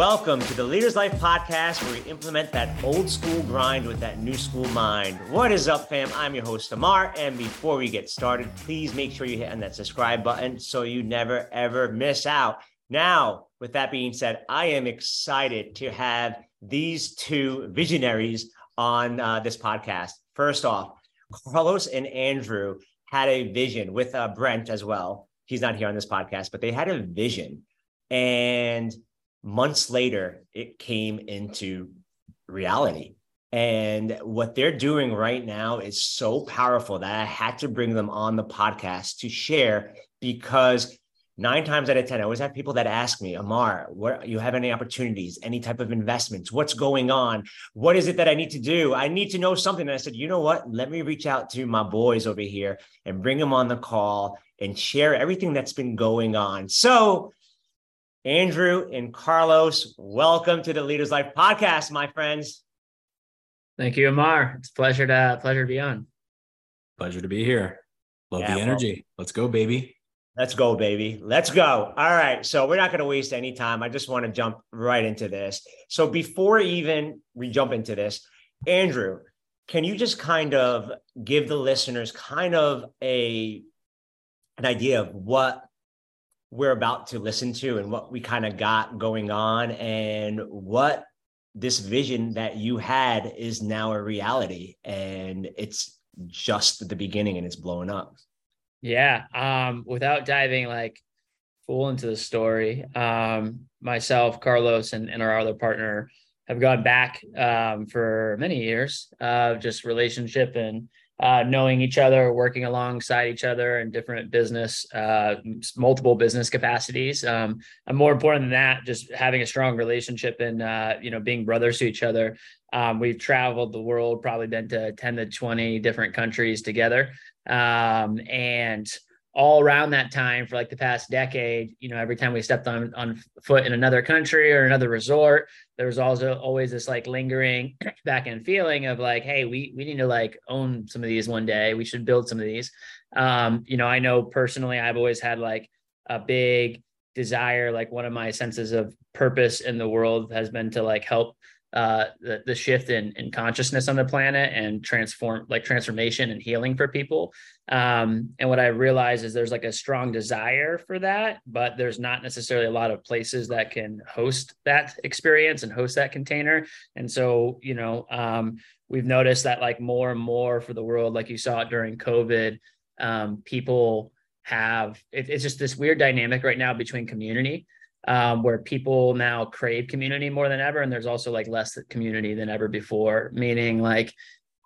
Welcome to the Leaders Life podcast, where we implement that old school grind with that new school mind. What is up, fam? I'm your host, Ammar. And before we get started, please make sure you hit on that subscribe button so you never, ever miss out. Now, with that being said, I am excited to have these two visionaries on uh, this podcast. First off, Carlos and Andrew had a vision with uh, Brent as well. He's not here on this podcast, but they had a vision. And months later, it came into reality. And what they're doing right now is so powerful that I had to bring them on the podcast to share because nine times out of 10, I always have people that ask me, Ammar, what you have any opportunities, any type of investments? What's going on? What is it that I need to do? I need to know something. And I said, you know what? Let me reach out to my boys over here and bring them on the call and share everything that's been going on. So Andrew and Carlos, welcome to the Leaders Life podcast, my friends. Thank you, Ammar. It's a pleasure to pleasure to be on. Pleasure to be here. Love yeah, the energy. Well, Let's go, baby. Let's go, baby. Let's go. All right. So we're not going to waste any time. I just want to jump right into this. So before even we jump into this, Andrew, can you just kind of give the listeners kind of a an idea of what we're about to listen to and what we kind of got going on and what this vision that you had is now a reality and it's just the beginning and it's blowing up. Yeah um without diving like full into the story um myself carlos and, and our other partner have gone back um for many years of uh, just relationship and uh, knowing each other, working alongside each other in different business, uh, multiple business capacities. Um, and more important than that, just having a strong relationship and, uh, you know, being brothers to each other. Um, we've traveled the world, probably been to 10 to 20 different countries together. Um, and all around that time for like the past decade, you know, every time we stepped on on foot in another country or another resort, there was also always this like lingering back end feeling of like, hey, we we need to like own some of these one day. We should build some of these. Um, you know, I know personally, I've always had like a big desire, like one of my senses of purpose in the world has been to like help uh, the, the shift in, in consciousness on the planet and transform like transformation and healing for people. Um, and what I realize is there's like a strong desire for that, but there's not necessarily a lot of places that can host that experience and host that container. And so, you know, um, we've noticed that like more and more for the world, like you saw it during COVID, um, people have it, it's just this weird dynamic right now between community um, where people now crave community more than ever. And there's also like less community than ever before, meaning like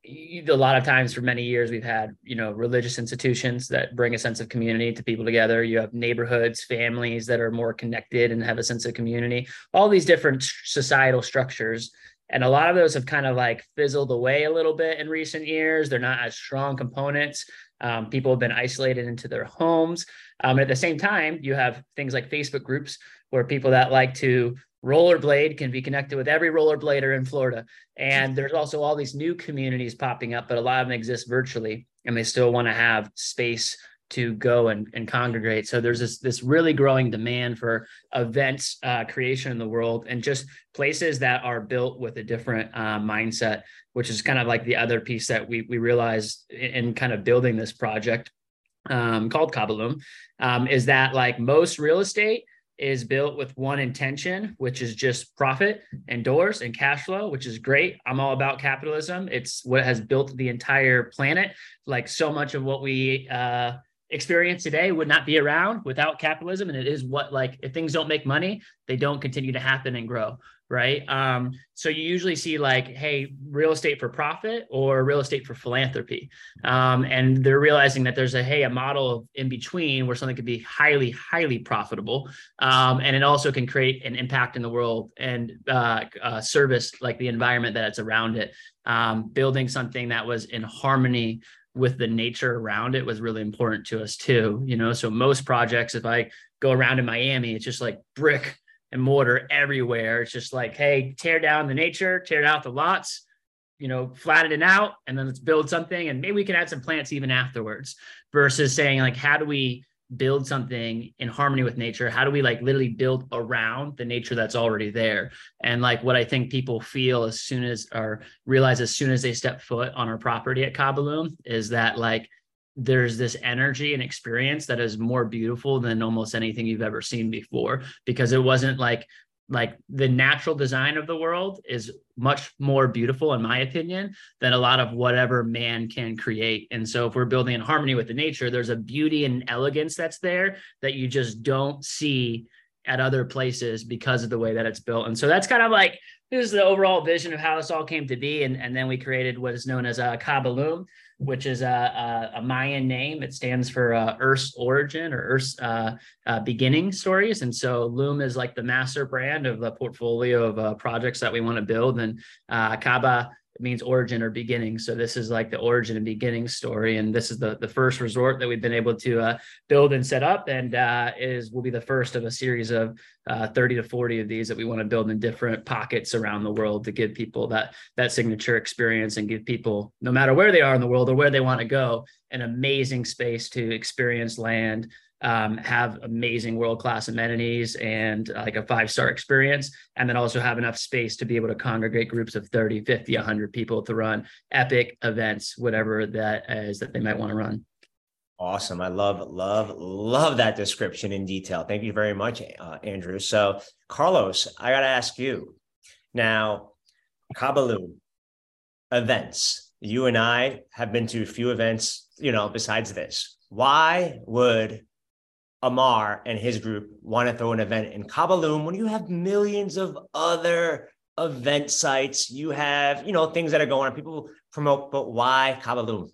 a lot of times for many years we've had you know religious institutions that bring a sense of community to people together. You have neighborhoods families that are more connected and have a sense of community. All these different societal structures. And a lot of those have kind of like fizzled away a little bit in recent years. They're not as strong components. Um, people have been isolated into their homes. Um, at the same time you have things like facebook groups where people that like to rollerblade can be connected with every rollerblader in Florida. And there's also all these new communities popping up, but a lot of them exist virtually and they still want to have space to go and, and congregate. So there's this this really growing demand for events uh, creation in the world and just places that are built with a different uh, mindset, which is kind of like the other piece that we we realized in, in kind of building this project um, called Kaaba Luum, um, is that like most real estate is built with one intention, which is just profit and doors and cash flow, which is great. I'm all about capitalism. It's what has built the entire planet. Like so much of what we uh, experience today would not be around without capitalism. And it is what, like, if things don't make money, they don't continue to happen and grow right? Um, so you usually see like, hey, real estate for profit or real estate for philanthropy, um, and they're realizing that there's a hey a model in between where something could be highly highly profitable, um, and it also can create an impact in the world and uh, uh, service like the environment that's around it. Um, building something that was in harmony with the nature around it was really important to us too. You know, so most projects, if I go around in Miami, it's just like brick and mortar everywhere. It's just like, hey, tear down the nature, tear out the lots, you know, flatten it out, and then let's build something. And maybe we can add some plants even afterwards, versus saying, like, how do we build something in harmony with nature how do we like literally build around the nature that's already there and like what i think people feel as soon as or realize as soon as they step foot on our property at Kaaba Luum is that like there's this energy and experience that is more beautiful than almost anything you've ever seen before because it wasn't like like the natural design of the world is much more beautiful in my opinion than a lot of whatever man can create. And so if we're building in harmony with the nature there's a beauty and elegance that's there that you just don't see at other places because of the way that it's built and so that's kind of like this is the overall vision of how this all came to be and, and then we created what is known as a Kaaba Luum which is a, a, a, Mayan name. It stands for uh, Earth's origin or Earth's uh, uh, beginning stories. And so Luum is like the master brand of the portfolio of uh, projects that we want to build. And uh, Kaaba it means origin or beginning. So this is like the origin and beginning story, and this is the the first resort that we've been able to uh, build and set up, and uh, is will be the first of a series of uh, 30 to 40 of these that we want to build in different pockets around the world to give people that that signature experience and give people, no matter where they are in the world or where they want to go, an amazing space to experience land um, have amazing world class amenities and uh, like a five star experience, and then also have enough space to be able to congregate groups of 30, 50, 100 people to run epic events, whatever that is that they might want to run. Awesome. I love, love, love that description in detail. Thank you very much, uh, Andrew. So, Carlos, I got to ask you now, Kaaba Luum events. You and I have been to a few events, you know, besides this. Why would Ammar and his group want to throw an event in Kaaba Luum when you have millions of other event sites, you have, you know, things that are going on, people promote, but why Kaaba Luum?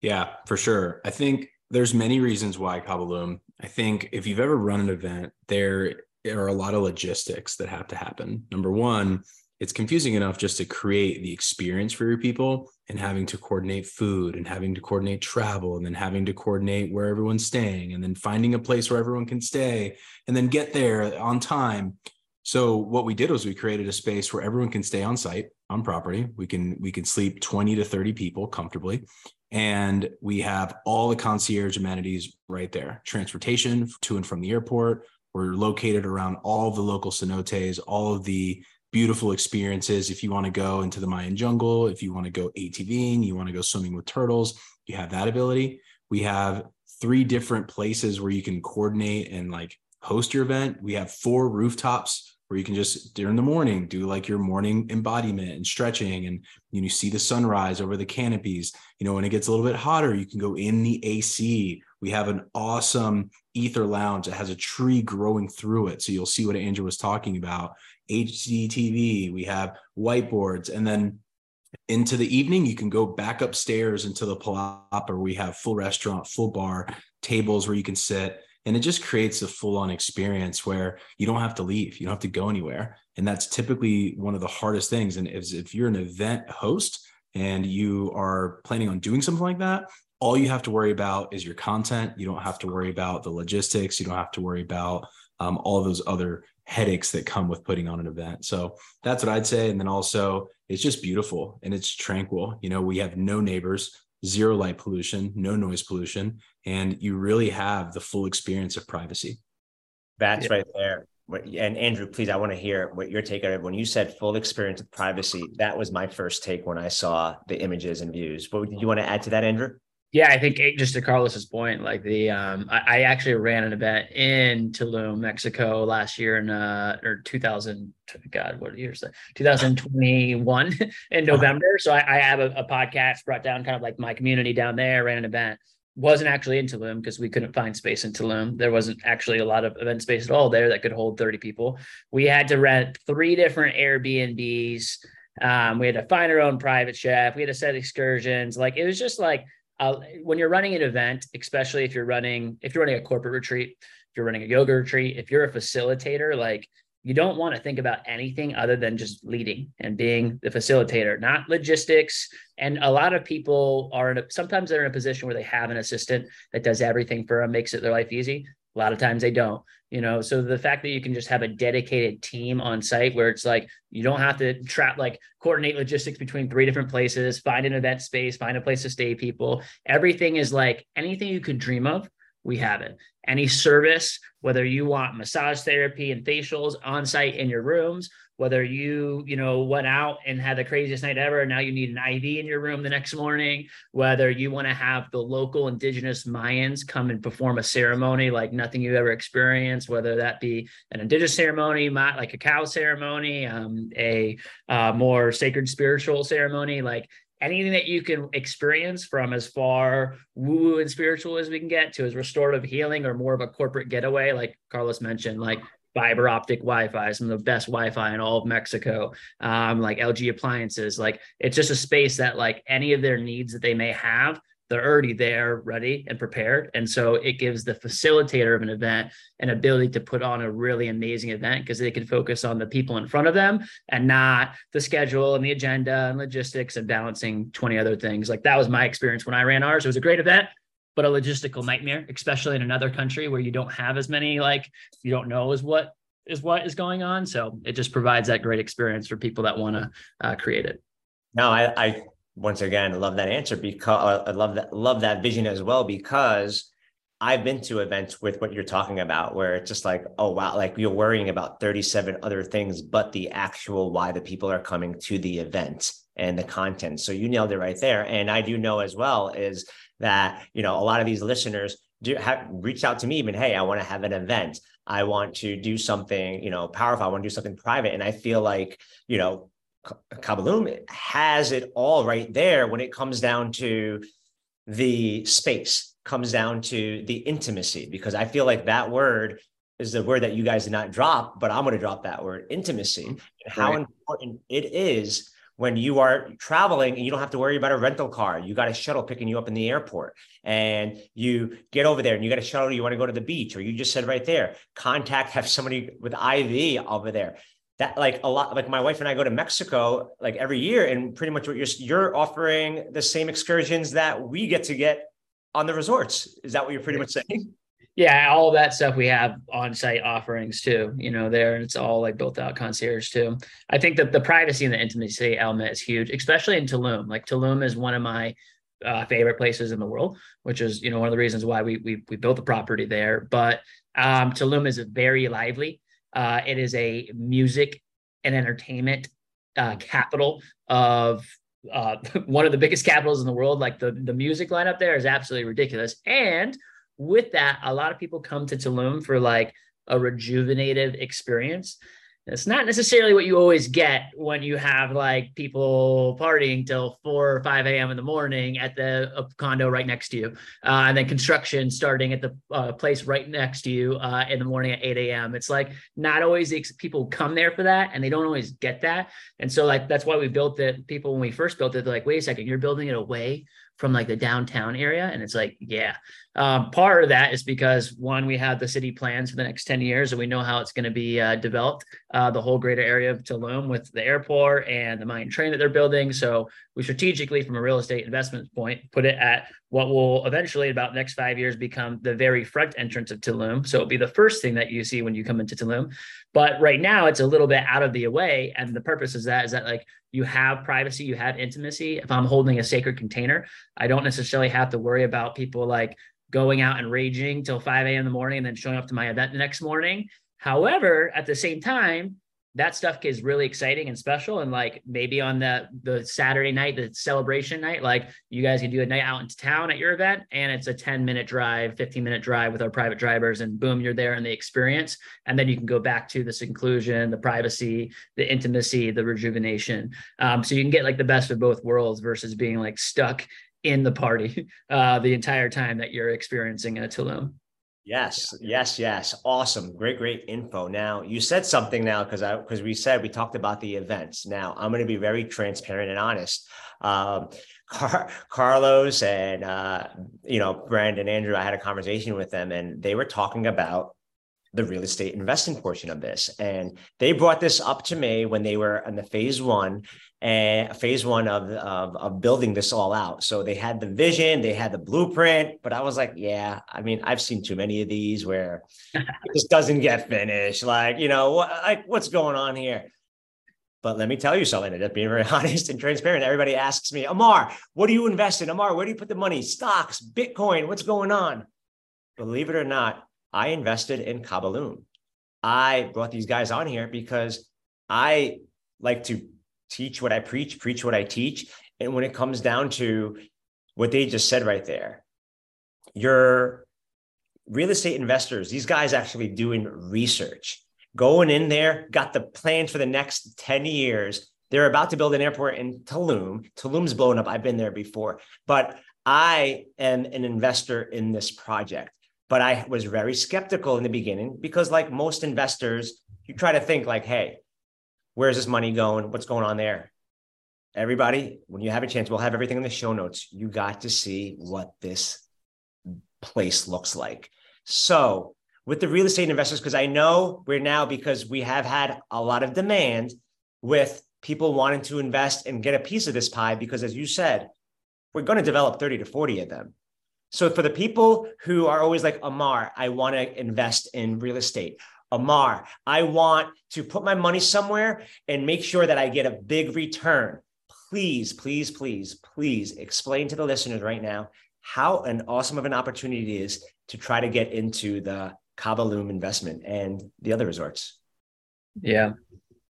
Yeah, for sure. I think there's many reasons why Kaaba Luum. I think if you've ever run an event, there are a lot of logistics that have to happen. Number one, it's confusing enough just to create the experience for your people and having to coordinate food and having to coordinate travel and then having to coordinate where everyone's staying and then finding a place where everyone can stay and then get there on time. So what we did was we created a space where everyone can stay on site on property. We can we can sleep 20 to 30 people comfortably. And we have all the concierge amenities right there. Transportation to and from the airport. We're located around all the local cenotes all of the beautiful experiences. If you want to go into the Mayan jungle, if you want to go ATVing, you want to go swimming with turtles, you have that ability. We have three different places where you can coordinate and like host your event. We have four rooftops where you can just during the morning do like your morning embodiment and stretching and you, know, see the sunrise over the canopies. You know, when it gets a little bit hotter, you can go in the AC. We have an awesome ether lounge that has a tree growing through it. So you'll see what Andrew was talking about. HD TV, we have whiteboards, and then into the evening you can go back upstairs into the palapa where we have full restaurant, full bar, tables where you can sit. And it just creates a full on experience where you don't have to leave, you don't have to go anywhere. And that's typically one of the hardest things. And if, if you're an event host and you are planning on doing something like that, all you have to worry about is your content. You don't have to worry about the logistics. You don't have to worry about um, all those other headaches that come with putting on an event. So that's what I'd say. And then also, it's just beautiful and it's tranquil. You know, we have no neighbors, zero light pollution, no noise pollution, and you really have the full experience of privacy. That's yeah. right there. And Andrew, please, I want to hear what your take on it. When you said full experience of privacy, that was my first take when I saw the images and views. But did you want to add to that, Andrew? Yeah, I think just to Carlos's point, like the um, I, I, actually ran an event in Tulum, Mexico last year in uh or 2000. God, what year is that? 2021 in November. So I, I have a, a, podcast brought down kind of like my community down there. Ran an event. Wasn't actually in Tulum because we couldn't find space in Tulum. There wasn't actually a lot of event space at all there that could hold 30 people. We had to rent three different Airbnbs. Um, we had to find our own private chef. We had to set excursions. Like it was just like when you're running an event, especially if you're running if you're running a corporate retreat, if you're running a yoga retreat, if you're a facilitator, like you don't want to think about anything other than just leading and being the facilitator, not logistics. And a lot of people are in a, sometimes they're in a position where they have an assistant that does everything for them, makes it their life easy. A lot of times they don't, you know. So the fact that you can just have a dedicated team on site where it's like you don't have to trap like coordinate logistics between three different places, find an event space, find a place to stay people. Everything is like anything you could dream of we have it. Any service, whether you want massage therapy and facials on site in your rooms, whether you, you know, went out and had the craziest night ever, and now you need an IV in your room the next morning, whether you want to have the local indigenous Mayans come and perform a ceremony like nothing you've ever experienced, whether that be an indigenous ceremony, like a cacao ceremony, um, a uh, more sacred spiritual ceremony, like anything that you can experience from as far woo woo and spiritual as we can get to as restorative healing or more of a corporate getaway, like Carlos mentioned, like fiber optic Wi-Fi, some of the best Wi-Fi in all of Mexico, um, like LG appliances. Like it's just a space that like any of their needs that they may have, they're already there, ready and prepared. And so it gives the facilitator of an event an ability to put on a really amazing event because they can focus on the people in front of them and not the schedule and the agenda and logistics and balancing 20 other things. Like that was my experience when I ran ours. It was a great event but a logistical nightmare, especially in another country where you don't have as many, like you don't know is what is what is going on. So it just provides that great experience for people that want to uh, create it. No, I, I once again love that answer because I love that love that vision as well because I've been to events with what you're talking about where it's just like, oh wow, like you're worrying about 37 other things, but the actual why the people are coming to the event and the content. So you nailed it right there. And I do know as well is that, you know, a lot of these listeners do have reached out to me even, hey, I want to have an event. I want to do something, you know, powerful. I want to do something private. And I feel like, you know, Kaaba Luum has it all right there when it comes down to the space, comes down to the intimacy, because I feel like that word is the word that you guys did not drop, but I'm going to drop that word intimacy and how right. important it is when you are traveling and you don't have to worry about a rental car. You got a shuttle picking you up in the airport and you get over there and you got a shuttle, you want to go to the beach, or you just said right there, contact, have somebody with IV over there. That like a lot, like my wife and I go to Mexico like every year, and pretty much what you're you're offering the same excursions that we get to get on the resorts. Is that what you're pretty much saying? Yeah, all that stuff we have on site offerings too, you know, there and it's all like built out concierge too. I think that the privacy and the intimacy element is huge, especially in Tulum. Like Tulum is one of my uh, favorite places in the world, which is, you know, one of the reasons why we we, we built the property there. But um, Tulum is very lively. Uh, it is a music and entertainment uh, capital of uh, one of the biggest capitals in the world. Like the the music lineup there is absolutely ridiculous, and with that, a lot of people come to Tulum for like a rejuvenative experience. It's not necessarily what you always get when you have like people partying till 4 or 5 a.m. in the morning at the condo right next to you. Uh, and then construction starting at the uh, place right next to you uh, in the morning at 8 a.m. It's like not always ex- people come there for that and they don't always get that. And so, like, that's why we built it. People, when we first built it, they're like, wait a second, you're building it away from like the downtown area and it's like yeah. Um, part of that is because one we have the city plans for the next 10 years and we know how it's going to be uh, developed uh, the whole greater area of tulum with the airport and the mine train that they're building. So we strategically from a real estate investment point put it at what will eventually about next five years become the very front entrance of tulum. So it'll be the first thing that you see when you come into tulum. But right now it's a little bit out of the way and the purpose is that is that like you have privacy, you have intimacy. If I'm holding a sacred container, I don't necessarily have to worry about people like going out and raging till 5 a.m. in the morning and then showing up to my event the next morning. However, at the same time, that stuff is really exciting and special. And like maybe on the the Saturday night, the celebration night, like you guys can do a night out into town at your event, and it's a 10 minute drive, 15 minute drive with our private drivers, and boom, you're there in the experience. And then you can go back to the seclusion, the privacy, the intimacy, the rejuvenation. Um, so you can get like the best of both worlds versus being like stuck in the party uh, the entire time that you're experiencing a Tulum. Yes, yes, yes. Awesome. Great, great info. Now you said something now because I because we said we talked about the events. Now I'm going to be very transparent and honest. Um, Car- Carlos and uh, you know Brandon Andrew, I had a conversation with them, and they were talking about the real estate investing portion of this. And they brought this up to me when they were in the phase one and phase one of, of, of building this all out. So they had the vision, they had the blueprint, but I was like, yeah, I mean, I've seen too many of these where it just doesn't get finished. Like, you know, what, like what's going on here? But let me tell you something, just being very honest and transparent. Everybody asks me, Ammar, what do you invest in? Ammar, where do you put the money? Stocks, Bitcoin, what's going on? believe it or not, I invested in Kaaba Luum. I brought these guys on here because I like to teach what I preach, preach what I teach. And when it comes down to what they just said right there, your real estate investors, these guys actually doing research, going in there, got the plans for the next 10 years. They're about to build an airport in Tulum. Tulum's blown up. I've been there before, but I am an investor in this project. But I was very skeptical in the beginning because, like most investors, you try to think like, hey, where's this money going? What's going on there? Everybody, when you have a chance, we'll have everything in the show notes. You got to see what this place looks like. So, with the real estate investors, because I know we're now, because we have had a lot of demand with people wanting to invest and get a piece of this pie, because as you said, we're going to develop 30 to 40 of them. So for the people who are always like, Ammar, I want to invest in real estate. Ammar, I want to put my money somewhere and make sure that I get a big return. Please, please, please, please explain to the listeners right now how an awesome of an opportunity it is to try to get into the Kaaba Luum investment and the other resorts. Yeah.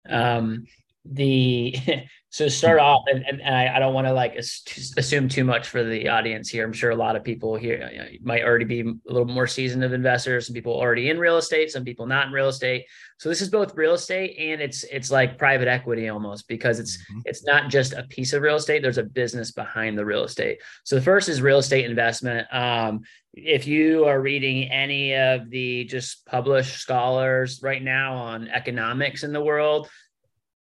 Um, the so start off and, and, I, I, don't want to like assume too much for the audience here. I'm sure a lot of people here you know, might already be a little more seasoned of investors some people already in real estate some people not in real estate. So this is both real estate and it's it's like private equity almost because it's mm-hmm. it's not just a piece of real estate there's a business behind the real estate. So the first is real estate investment. Um, if you are reading any of the just published scholars right now on economics in the world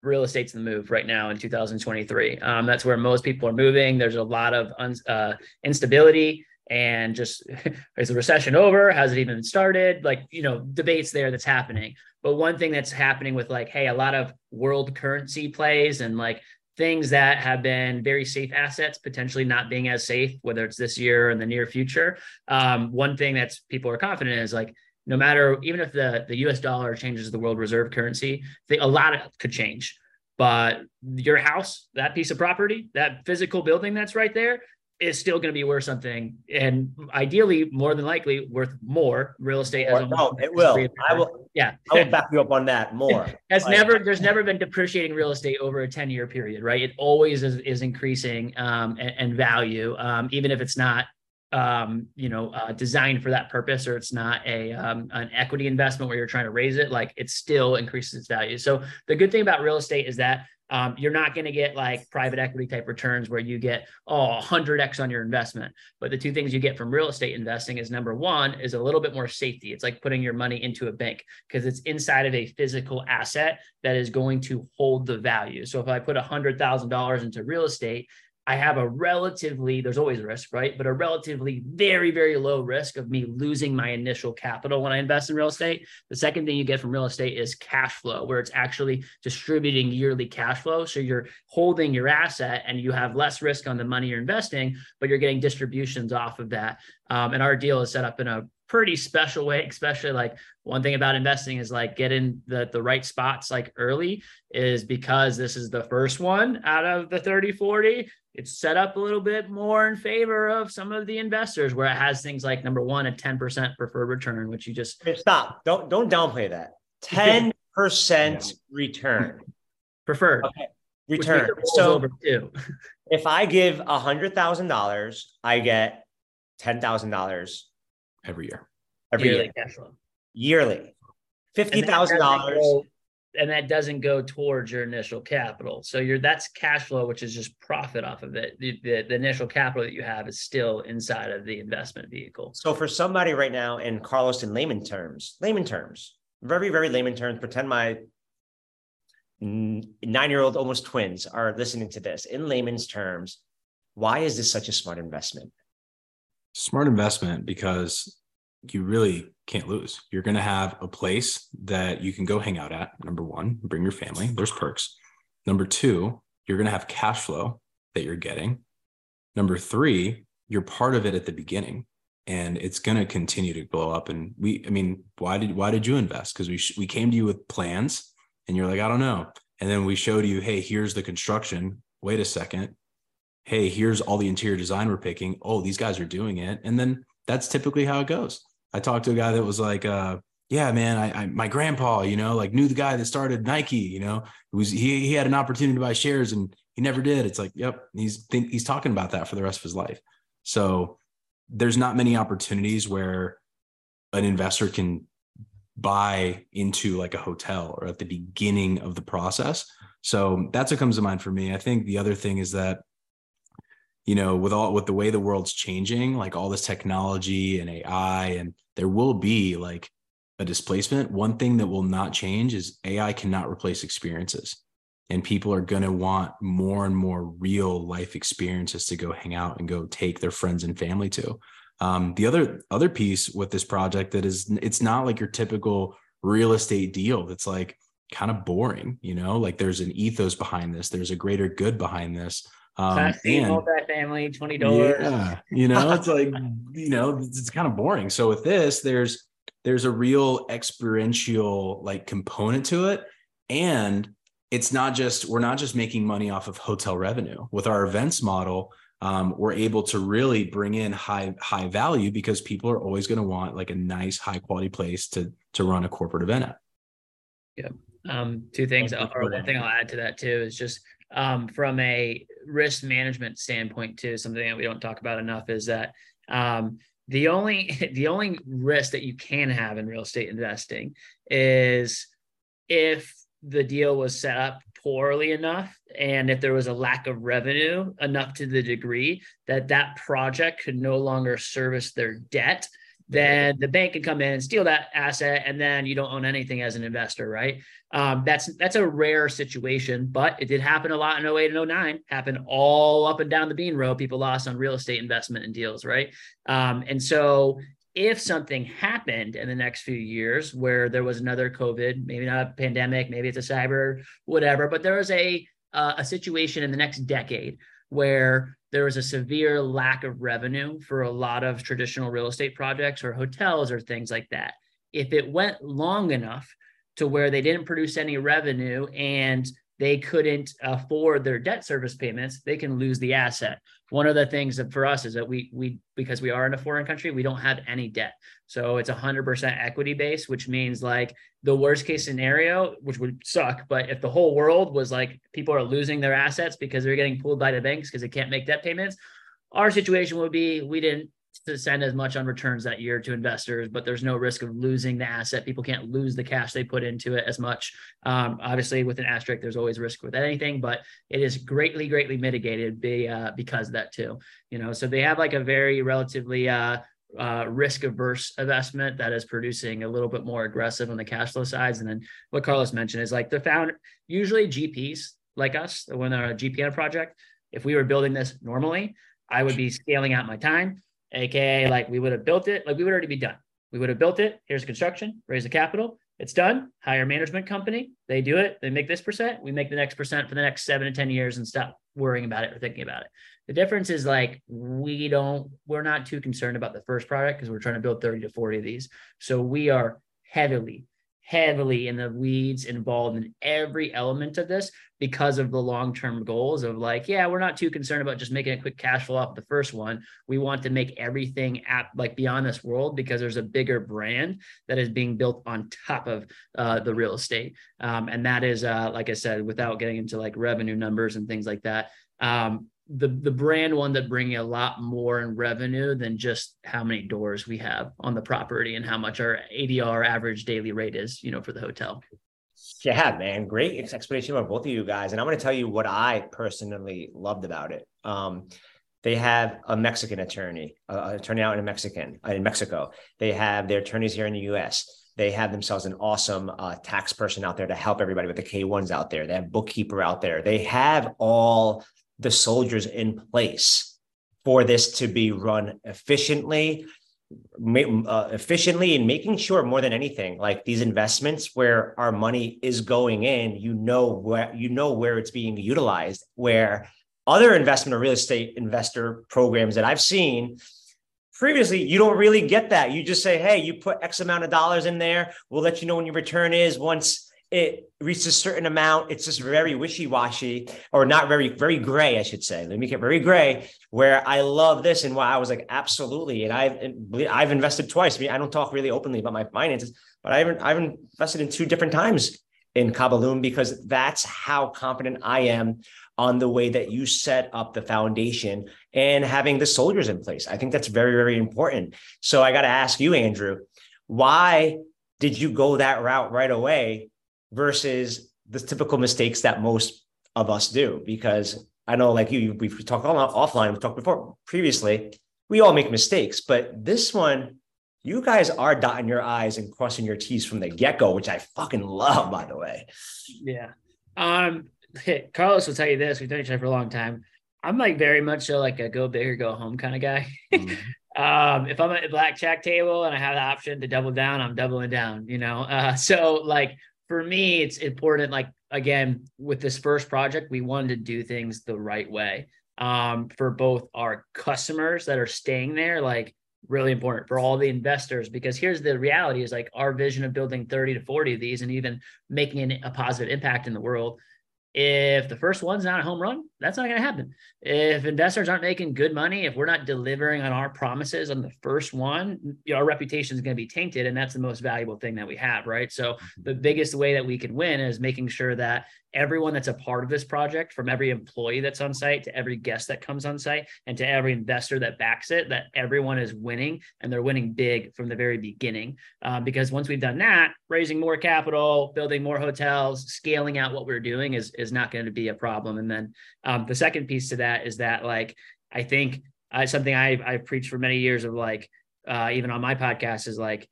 real estate's in the move right now in 2023. Um, that's where most people are moving. There's a lot of un, uh, instability and just is the recession over? Has it even started? Like, you know, debates there that's happening. But one thing that's happening with like, hey, a lot of world currency plays and like things that have been very safe assets potentially not being as safe, whether it's this year or in the near future. Um, one thing that's people are confident is like, no matter even if the, the US dollar changes the world reserve currency, they, a lot of, could change. But your house, that piece of property, that physical building that's right there is still going to be worth something. And ideally, more than likely, worth more. Real estate has a no, it will. I will. Yeah, I will back you up on that more. has like, never. There's never been depreciating real estate over a 10 year period, right? It always is, is increasing um, and, and, value, um, even if it's not um, you know, uh, designed for that purpose, or it's not a um, an equity investment where you're trying to raise it, like it still increases its value. So the good thing about real estate is that um, you're not going to get like private equity type returns where you get oh 100x on your investment. But the two things you get from real estate investing is number one is a little bit more safety. It's like putting your money into a bank because it's inside of a physical asset that is going to hold the value. So if I put a hundred thousand dollars into real estate I have a relatively, there's always risk, right? But a relatively very, very low risk of me losing my initial capital when I invest in real estate. The second thing you get from real estate is cash flow, where it's actually distributing yearly cash flow. So you're holding your asset and you have less risk on the money you're investing, but you're getting distributions off of that. Um, and our deal is set up in a pretty special way especially like one thing about investing is like getting the the right spots like early is because this is the first one out of the 30 40 it's set up a little bit more in favor of some of the investors where it has things like number one a 10% preferred return which you just stop. Don't don't downplay that. 10% yeah. return. Preferred. Okay. return. so if i give a hundred thousand dollars i get ten thousand dollars every year. Every yearly year. cash flow. Yearly. Fifty thousand dollars. And that doesn't go towards your initial capital. So you're that's cash flow, which is just profit off of it. The, the, the initial capital that you have is still inside of the investment vehicle. So for somebody right now, in Carlos, in layman terms, layman terms, very, very layman terms, pretend my nine-year-old almost twins are listening to this in layman's terms why is this such a smart investment smart investment because you really can't lose. You're going to have a place that you can go hang out at. Number one, bring your family. There's perks. Number two, you're going to have cash flow that you're getting. Number three, you're part of it at the beginning and it's going to continue to blow up. And we, I mean, why did, why did you invest? Cause we, we came to you with plans and you're like, I don't know. And then we showed you, Hey, here's the construction. Wait a second hey, here's all the interior design we're picking. Oh, these guys are doing it. And then that's typically how it goes. I talked to a guy that was like, uh, yeah, man, I, I, my grandpa, you know, like knew the guy that started Nike, you know, it was he he had an opportunity to buy shares and he never did. It's like, yep, he's think, he's talking about that for the rest of his life. So there's not many opportunities where an investor can buy into like a hotel or at the beginning of the process. So that's what comes to mind for me. I think the other thing is that you know with all with the way the world's changing like all this technology and ai and there will be like a displacement. One thing that will not change is ai cannot replace experiences. And people are going to want more and more real life experiences to go hang out and go take their friends and family to. Um, the other other piece with this project that is it's not like your typical real estate deal. That's like kind of boring you know? Like there's an ethos behind this. There's a greater good behind this um, and, multifamily, twenty dollars. Yeah, you know, it's like you know, it's kind of boring. So with this, there's there's a real experiential like component to it, and it's not just we're not just making money off of hotel revenue with our events model. Um, we're able to really bring in high high value because people are always going to want like a nice high quality place to to run a corporate event at. Yeah. Um, two things, or one thing I'll add to that too is just um, from a risk management standpoint too something that we don't talk about enough is that um, the only the only risk that you can have in real estate investing is if the deal was set up poorly enough and if there was a lack of revenue enough to the degree that that project could no longer service their debt then the bank can come in and steal that asset and then you don't own anything as an investor right? Um, that's that's a rare situation but it did happen a lot in 08 and 09 happened all up and down the bean row. People lost on real estate investment and deals right? Um, and so if something happened in the next few years where there was another covid maybe not a pandemic maybe it's a cyber whatever but there was a uh, a situation in the next decade where there was a severe lack of revenue for a lot of traditional real estate projects or hotels or things like that. If it went long enough to where they didn't produce any revenue and they couldn't afford their debt service payments, they can lose the asset. One of the things that for us is that we we because we are in a foreign country, we don't have any debt. So it's 100% equity base, which means like the worst case scenario, which would suck, but if the whole world was like people are losing their assets because they're getting pulled by the banks because they can't make debt payments, our situation would be we didn't to send as much on returns that year to investors, but there's no risk of losing the asset. People can't lose the cash they put into it as much. Um, obviously, with an asterisk, there's always risk with anything, but it is greatly, greatly mitigated be, uh, because of that too. You know, so they have like a very relatively uh, uh, risk averse investment that is producing a little bit more aggressive on the cash flow sides. And then what Carlos mentioned is like the found usually GPs like us when they're a GP on a project. If we were building this normally, I would be scaling out my time aka like we would have built it, like we would already be done. We would have built it. Here's construction, raise the capital. It's done. Hire management company. They do it. They make this percent. We make the next percent for the next seven to 10 years and stop worrying about it or thinking about it. The difference is like we don't, we're not too concerned about the first product because we're trying to build 30 to 40 of these. So we are heavily, heavily in the weeds involved in every element of this because of the long-term goals of like yeah we're not too concerned about just making a quick cash flow off the first one. We want to make everything at like beyond this world because there's a bigger brand that is being built on top of uh, the real estate. Um, and that is uh, like i said without getting into like revenue numbers and things like that. Um, the the brand one that bringing a lot more in revenue than just how many doors we have on the property and how much our ADR average daily rate is, you know, for the hotel. Yeah, man, great explanation about both of you guys, and I'm going to tell you what I personally loved about it. Um, they have a Mexican attorney, uh, attorney out in Mexican uh, in Mexico. They have their attorneys here in the U.S. They have themselves an awesome uh, tax person out there to help everybody with the K1s out there. They have bookkeeper out there. They have all the soldiers in place for this to be run efficiently uh, efficiently and making sure more than anything like these investments where our money is going in you know where you know where it's being utilized where other investment or real estate investor programs that i've seen previously you don't really get that. You just say hey you put x amount of dollars in there. We'll let you know when your return is once it reaches a certain amount. It's just very wishy-washy or not very, very gray, I should say. Let me get very gray where I love this. And why I was like, absolutely. And I've, I've invested twice. I mean, I don't talk really openly about my finances, but I've, I've invested in two different times in Kaaba Luum because that's how confident I am on the way that you set up the foundation and having the soldiers in place. I think that's very, very important. So I got to ask you, Andrew, why did you go that route right away versus the typical mistakes that most of us do? Because I know, like you, we've talked offline, we've talked before previously, we all make mistakes, but this one, you guys are dotting your I's and crossing your T's from the get go, which I fucking love, by the way. Yeah. Um, Carlos will tell you this. We've known each other for a long time. I'm like very much so like a go big or go home kind of guy. Mm-hmm. um, if I'm at the blackjack table and I have the option to double down, I'm doubling down, you know? Uh, so like for me, it's important. Like again, with this first project, we wanted to do things the right way um, for both our customers that are staying there, like really important for all the investors because here's the reality is like our vision of building 30 to 40 of these and even making a positive impact in the world if the first one's not a home run, that's not going to happen. If investors aren't making good money, if we're not delivering on our promises on the first one, you know, our reputation is going to be tainted. And that's the most valuable thing that we have, right? So mm-hmm. the biggest way that we can win is making sure that everyone that's a part of this project, from every employee that's on site to every guest that comes on site and to every investor that backs it, that everyone is winning and they're winning big from the very beginning. Um, because once we've done that, raising more capital, building more hotels, scaling out what we're doing is, is not going to be a problem. And then um, the second piece to that is that, like, I think uh, something I've, I've preached for many years of like, uh, even on my podcast is like,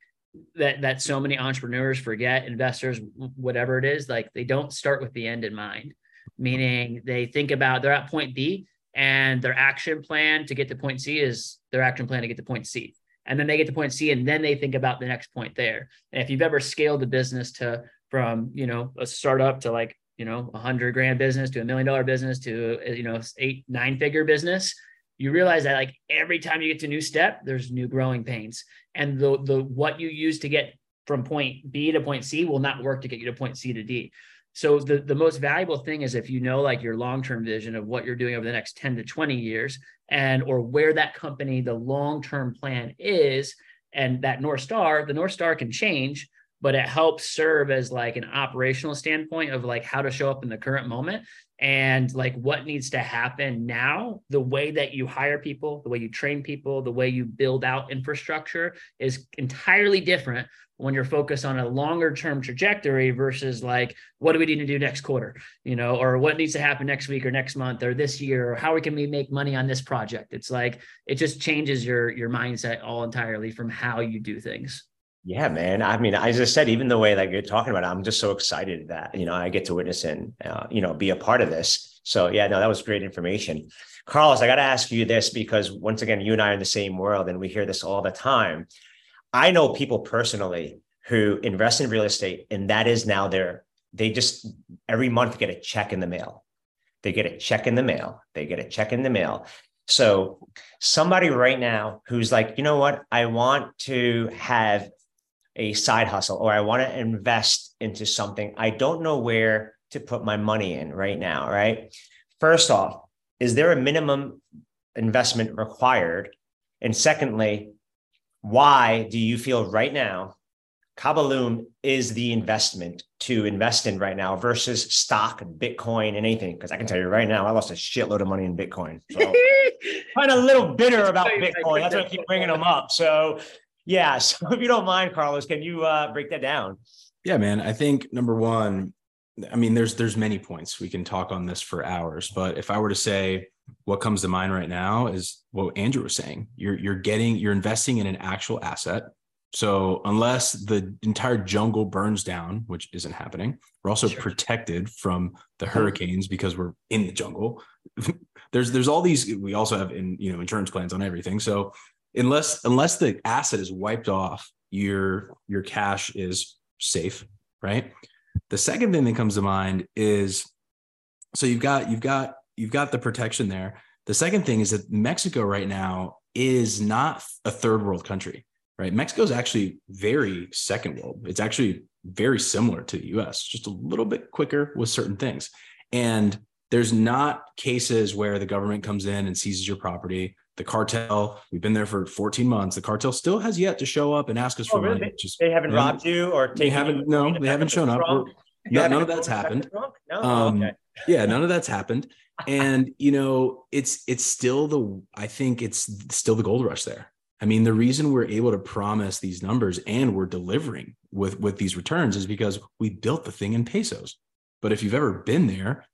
that that so many entrepreneurs forget investors whatever it is like they don't start with the end in mind. Meaning they think about they're at point b and their action plan to get to point c is their action plan to get to point c. And then they get to point c and then they think about the next point there. And if you've ever scaled a business to from you know a startup to like you know a hundred grand business to a million dollar business to you know eight nine figure business you realize that like every time you get to new step, there's new growing pains. And the the what you use to get from point B to point C will not work to get you to point C to D. So the, the most valuable thing is if you know like your long-term vision of what you're doing over the next 10 to 20 years and or where that company, the long-term plan is, and that North Star, the North Star can change, but it helps serve as like an operational standpoint of like how to show up in the current moment and like what needs to happen now. The way that you hire people the way you train people the way you build out infrastructure is entirely different when you're focused on a longer term trajectory versus like what do we need to do next quarter you know or what needs to happen next week or next month or this year or how we can we make money on this project. It's like it just changes your your mindset all entirely from how you do things yeah, man. I mean, as I said, even the way that you're talking about it, I'm just so excited that, you know, I get to witness and, uh, you know, be a part of this. So yeah, no, that was great information. Carlos, I got to ask you this because once again, you and I are in the same world and we hear this all the time. I know people personally who invest in real estate and that is now their, they just every month get a check in the mail. They get a check in the mail. They get a check in the mail. So somebody right now who's like, you know what, I want to have a side hustle or I want to invest into something, I don't know where to put my money in right now, right? First off, is there a minimum investment required? And secondly, why do you feel right now Kaaba Luum is the investment to invest in right now versus stock, Bitcoin, and anything? Because I can tell you right now, I lost a shitload of money in Bitcoin. So kind of a little bitter about Bitcoin. That's why I keep bringing them up. So yeah. So if you don't mind, Carlos, can you uh, break that down? Yeah, man. I think number one, I mean, there's there's many points we can talk on this for hours, but if I were to say what comes to mind right now is what Andrew was saying. You're you're getting you're investing in an actual asset. So unless the entire jungle burns down, which isn't happening, we're also sure. protected from the hurricanes because we're in the jungle. there's there's all these we also have in you know insurance plans on everything. So unless unless the asset is wiped off, your your cash is safe, right? The second thing that comes to mind is so you've got you've got you've got the protection there. The second thing is that Mexico right now is not a third world country, right? Mexico is actually very second world. It's actually very similar to the US, just a little bit quicker with certain things. And there's not cases where the government comes in and seizes your property. The cartel, we've been there for 14 months. The cartel still has yet to show up and ask us oh, for really? money. Just, they haven't robbed you or they haven't. No, they haven't shown up. No, none of that's happened. No, um, okay. yeah, none of that's happened. And you know, it's it's still the I think it's still the gold rush there. I mean, the reason we're able to promise these numbers and we're delivering with with these returns is because we built the thing in pesos. But if you've ever been there,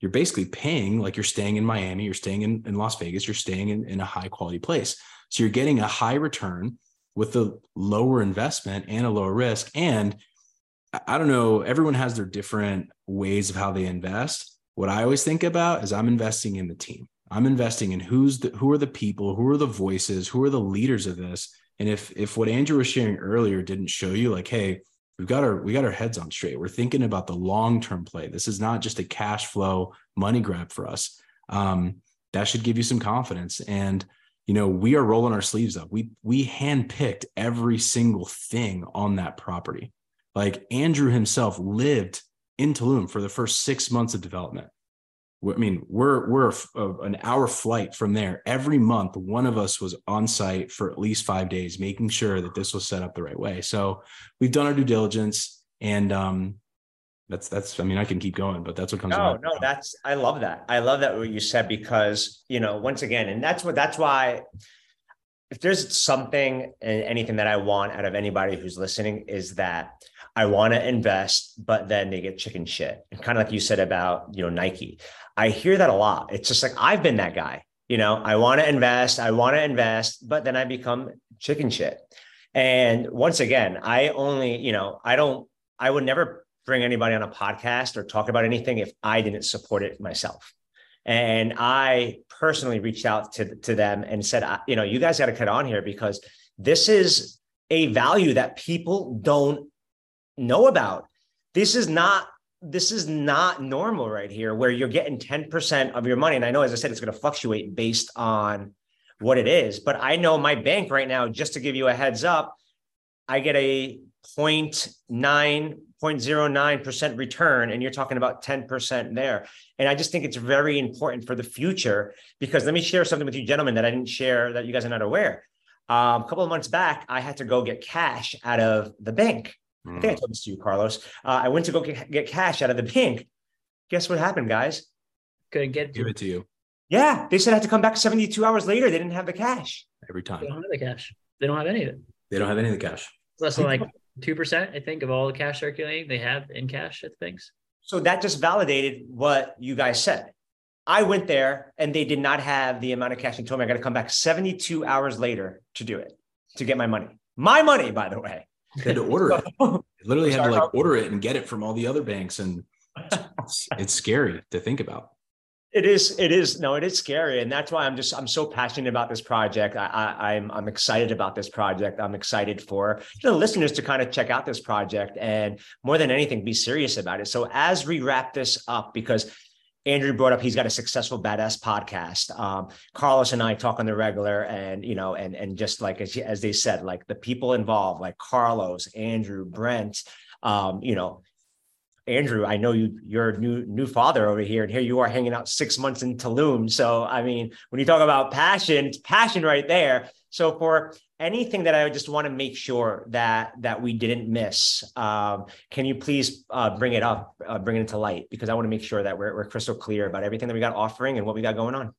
you're basically paying like you're staying in Miami, you're staying in, in Las Vegas, you're staying in, in a high quality place. So you're getting a high return with a lower investment and a lower risk. And I don't know, everyone has their different ways of how they invest. What I always think about is I'm investing in the team. I'm investing in who's the who are the people, who are the voices, who are the leaders of this. And if if what Andrew was sharing earlier didn't show you, like, hey, we've got our we got our heads on straight. We're thinking about the long term play. This is not just a cash flow money grab for us. Um, that should give you some confidence. And you know, we are rolling our sleeves up. We we handpicked every single thing on that property. Like Andrew himself lived in Tulum for the first six months of development. I mean, we're we're an hour flight from there. Every month, one of us was on site for at least five days, making sure that this was set up the right way. So we've done our due diligence, and um, that's that's. I mean, I can keep going, but that's what comes. No, no, that's. I love that. I love that what you said because you know, once again, and that's what that's why. If there's something and anything that I want out of anybody who's listening is that I want to invest, but then they get chicken shit. And kind of like you said about, you know, Nike. I hear that a lot. It's just like I've been that guy. You know, I want to invest, I want to invest, but then I become chicken shit. And once again, I only, you know, I don't, I would never bring anybody on a podcast or talk about anything if I didn't support it myself. And I personally reached out to, to them and said, you know, you guys got to cut on here because this is a value that people don't know about. This is not this is not normal right here where you're getting 10% of your money and i know as i said it's going to fluctuate based on what it is but i know my bank right now just to give you a heads up i get a 0.9 0.09% return and you're talking about 10% there and i just think it's very important for the future because let me share something with you gentlemen that i didn't share that you guys are not aware um, a couple of months back i had to go get cash out of the bank I think I told this to you, Carlos. Uh, I went to go get, get, cash out of the bank. Guess what happened, guys? Couldn't get give it to you. Yeah, they said I had to come back 72 hours later. They didn't have the cash. Every time. They don't have the cash. They don't have any of it. They don't have any of the cash. Less than like two percent, I think, of all the cash circulating they have in cash at the banks. So that just validated what you guys said. I went there and they did not have the amount of cash and told me I got to come back 72 hours later to do it, to get my money. My money, by the way. They had to order it. They literally had to like order it and get it from all the other banks, and it's, it's scary to think about. It is. It is. No, it is scary, and that's why I'm just. I'm so passionate about this project. I, I, I'm. I'm excited about this project. I'm excited for know, listeners to kind of check out this project, and more than anything, be serious about it. So as we wrap this up, because Andrew brought up he's got a successful badass podcast. Um, Carlos and I talk on the regular, and you know, and and just like as, as they said, like the people involved, like Carlos, Andrew, Brent, um, you know, Andrew, I know you you're a new new father over here, and here you are hanging out six months in Tulum. So I mean, when you talk about passion, it's passion right there. So for anything that I just want to make sure that that we didn't miss, um, can you please uh, bring it up, uh, bring it into light? Because I want to make sure that we're, we're crystal clear about everything that we got offering and what we got going on.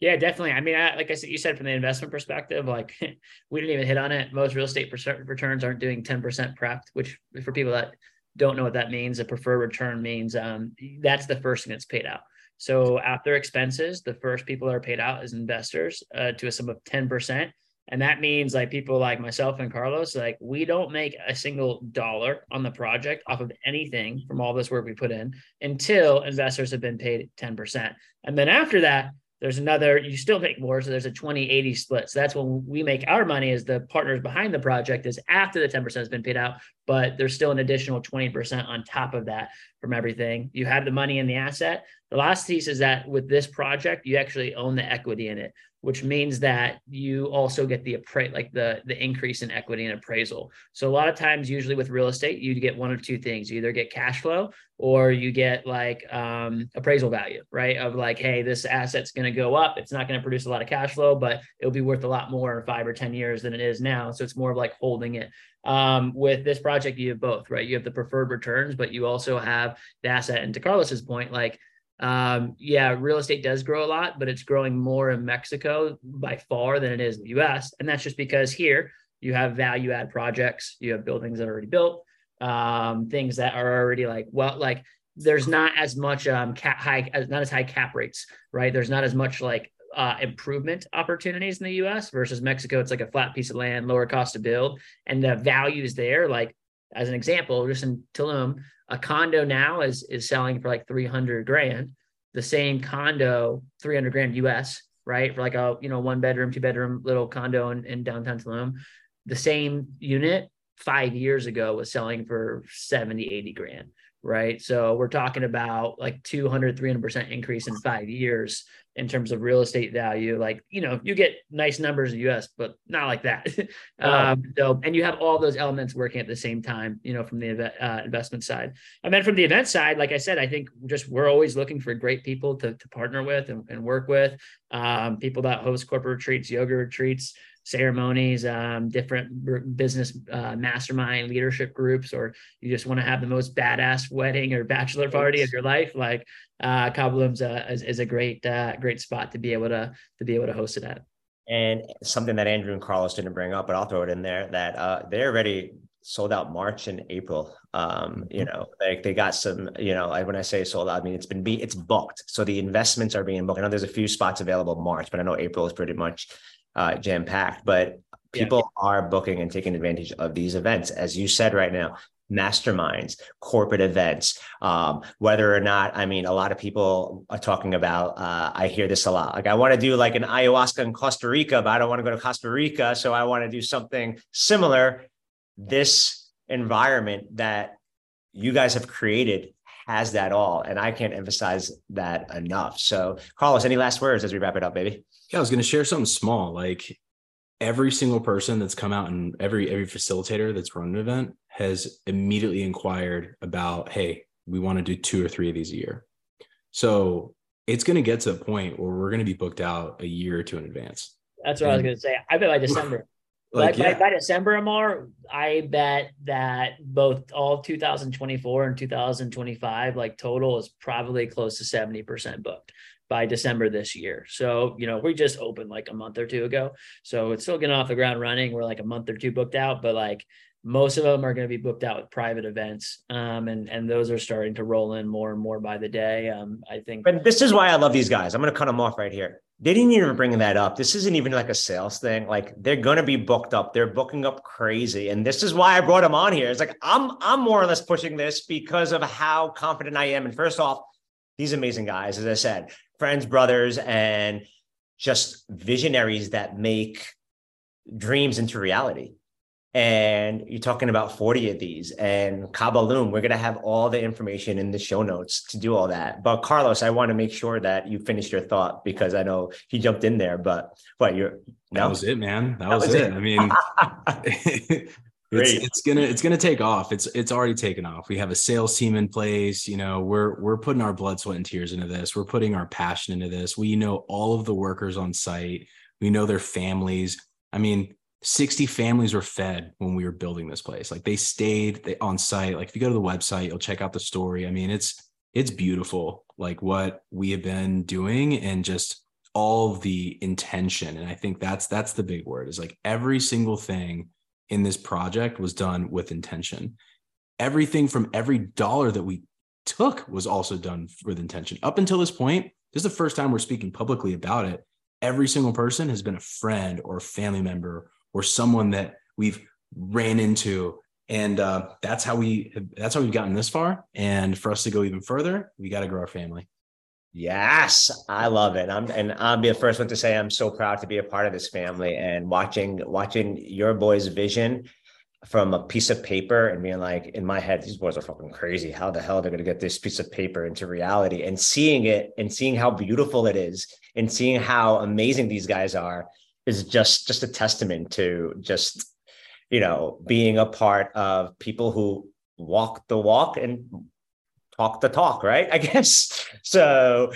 Yeah, definitely. I mean, I, like I said, you said from the investment perspective, like we didn't even hit on it. Most real estate returns aren't doing 10% pref, which for people that don't know what that means, a preferred return means um, that's the first thing that's paid out. So after expenses, the first people that are paid out is investors uh, to a sum of 10%. And that means like people like myself and Carlos, like we don't make a single dollar on the project off of anything from all this work we put in until investors have been paid 10%. And then after that, there's another, you still make more. So there's a 20 80 split. So that's when we make our money as the partners behind the project is after the 10% has been paid out, but there's still an additional 20% on top of that from everything. You have the money in the asset. The last piece is that with this project, you actually own the equity in it. Which means that you also get the appra- like the the increase in equity and appraisal. So a lot of times, usually with real estate, you get one of two things: you either get cash flow or you get like um, appraisal value, right? Of like, hey, this asset's going to go up. It's not going to produce a lot of cash flow, but it'll be worth a lot more in five or ten years than it is now. So it's more of like holding it. Um, with this project, you have both, right? You have the preferred returns, but you also have the asset. And to Carlos's point, like um, yeah, real estate does grow a lot, but it's growing more in Mexico by far than it is in the US. And that's just because here you have value add projects, you have buildings that are already built, um, things that are already like, well, like there's not as much um, cap high, not as high cap rates, right? There's not as much like uh, improvement opportunities in the US versus Mexico. It's like a flat piece of land, lower cost to build, and the value is there, like as an example, just in Tulum, a condo now is is selling for like 300 grand. The same condo, 300 grand US, right? For like a, you know, one bedroom, two bedroom little condo in, in downtown Tulum. The same unit five years ago was selling for 70, 80 grand right? So we're talking about like 200, 300% increase in five years in terms of real estate value. Like, you know, you get nice numbers in the US, but not like that. Um, so, and you have all those elements working at the same time, you know, from the uh, investment side. And then from the event side, like I said, I think just we're always looking for great people to, to partner with and, and work with, um, people that host corporate retreats, yoga retreats, ceremonies, um, different business uh, mastermind leadership groups, or you just want to have the most badass wedding or bachelor party of your life, like uh, a, is, is, a great uh, great spot to be able to to be able to host it at. And something that Andrew and Carlos didn't bring up, but I'll throw it in there that uh, they're already sold out March and April. Um, you mm-hmm. know, like they got some, you know, when I say sold out, I mean it's been be it's booked. So the investments are being booked. I know there's a few spots available March, but I know April is pretty much uh, jam packed. But people yeah. are booking and taking advantage of these events, as you said right now. Masterminds, corporate events, um, whether or not, I mean, a lot of people are talking about, uh, I hear this a lot. Like, I want to do like an ayahuasca in Costa Rica, but I don't want to go to Costa Rica. So I want to do something similar. This environment that you guys have created has that all. And I can't emphasize that enough. So, Carlos, any last words as we wrap it up, baby? Yeah, I was going to share something small. Like every single person that's come out and every every facilitator that's run an event has immediately inquired about, hey, we want to do two or three of these a year. So it's going to get to a point where we're going to be booked out a year or two in advance. That's what and, I was going to say. I bet by December. Like, by, yeah. by, by, December, Ammar, I bet that both all 2024 and 2025, like total, is probably close to 70% booked by December this year. So, you know, we just opened like a month or two ago. So it's still getting off the ground running. We're like a month or two booked out, but like most of them are going to be booked out with private events. Um, and, and those are starting to roll in more and more by the day. Um, I think. But this is why I love these guys. I'm going to cut them off right here they didn't even bring that up. This isn't even like a sales thing. Like they're gonna be booked up. They're booking up crazy, and this is why I brought them on here. It's like I'm I'm more or less pushing this because of how confident I am. And first off, these amazing guys, as I said, friends, brothers, and just visionaries that make dreams into reality and you're talking about 40 of these and Kaaba Luum, we're going to have all the information in the show notes to do all that. But Carlos, I want to make sure that you finished your thought because I know he jumped in there, but what you're no? That was it, man. That, that was, was, it. it. I mean, it's, it's gonna it's gonna take off. It's it's already taken off. We have a sales team in place. You know, we're we're putting our blood, sweat, and tears into this. We're putting our passion into this. We know all of the workers on site. We know their families. I mean, 60 families were fed when we were building this place. Like they stayed they, on site. Like if you go to the website, you'll check out the story. I mean, it's it's beautiful, like what we have been doing and just all the intention. And I think that's that's the big word is like every single thing in this project was done with intention. Everything from every dollar that we took was also done with intention. Up until this point, this is the first time we're speaking publicly about it. Every single person has been a friend or a family member or someone that we've ran into and uh, that's how we that's how we've gotten this far and for us to go even further we got to grow our family yes i love it i'm and i'll be the first one to say i'm so proud to be a part of this family and watching watching your boys vision from a piece of paper and being like, in my head, these boys are fucking crazy. How the hell they're going to get this piece of paper into reality? And seeing it and seeing how beautiful it is and seeing how amazing these guys are is just just a testament to just you know being a part of people who walk the walk and talk the talk, right? I guess. So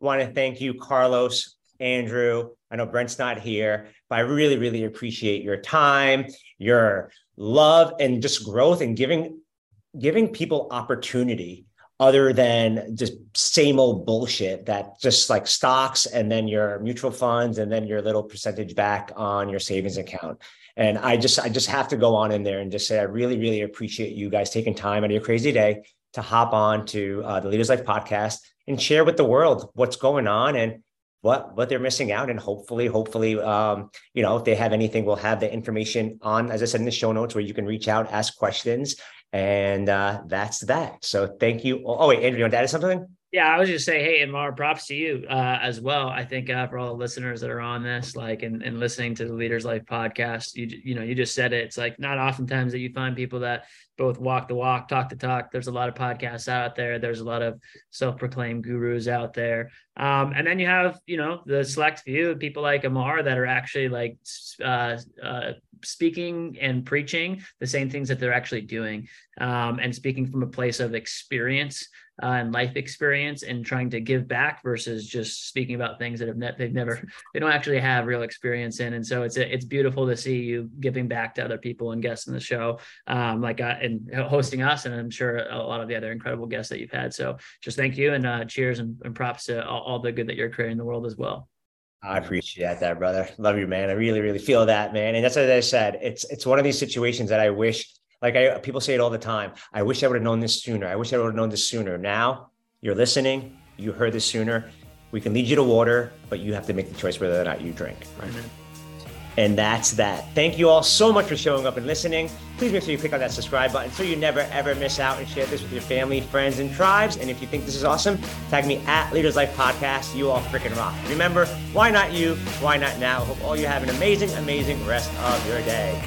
want to thank you, Carlos, Andrew. I know Brent's not here, but I really, really appreciate your time, your love, and just growth and giving giving people opportunity other than just same old bullshit that just like stocks and then your mutual funds and then your little percentage back on your savings account. And I just I just have to go on in there and just say I really, really appreciate you guys taking time out of your crazy day to hop on to uh, the Leaders Life podcast and share with the world what's going on and what what they're missing out. And hopefully hopefully um, you know if they have anything we'll have the information on as i said in the show notes where you can reach out ask questions. And uh, that's that. So thank you. Oh wait andrew you want to add something yeah, I was just say, hey, and more props to you uh, as well. I think uh, for all the listeners that are on this, like, and, and listening to the Leaders Life podcast, you you know, you just said it. It's like not oftentimes that you find people that both walk the walk, talk the talk. There's a lot of podcasts out there. There's a lot of self-proclaimed gurus out there, um, and then you have you know the select few people like Ammar that are actually like uh, uh, speaking and preaching the same things that they're actually doing, um, and speaking from a place of experience uh, and life experience and trying to give back versus just speaking about things that have ne- they've never they don't actually have real experience in and so it's it's beautiful to see you giving back to other people and guests in the show um, like uh, and hosting us and I'm sure a lot of the other incredible guests that you've had so just thank you and uh, cheers and, and props to all, all the good that you're creating in the world as well I appreciate that, brother. Love you, man. I really, really feel that, man. And that's what I said. It's it's one of these situations that I wish like I people say it all the time. I wish I would have known this sooner. I wish I would have known this sooner. Now you're listening. You heard this sooner. We can lead you to water, but you have to make the choice whether or not you drink. Right. Mm-hmm. And that's that. Thank you all so much for showing up and listening. Please make sure you click on that subscribe button so you never ever miss out and share this with your family, friends, and tribes. And if you think this is awesome, tag me at Leaders Life Podcast. You all freaking rock. Remember, why not you? Why not now? Hope all you have an amazing, amazing rest of your day.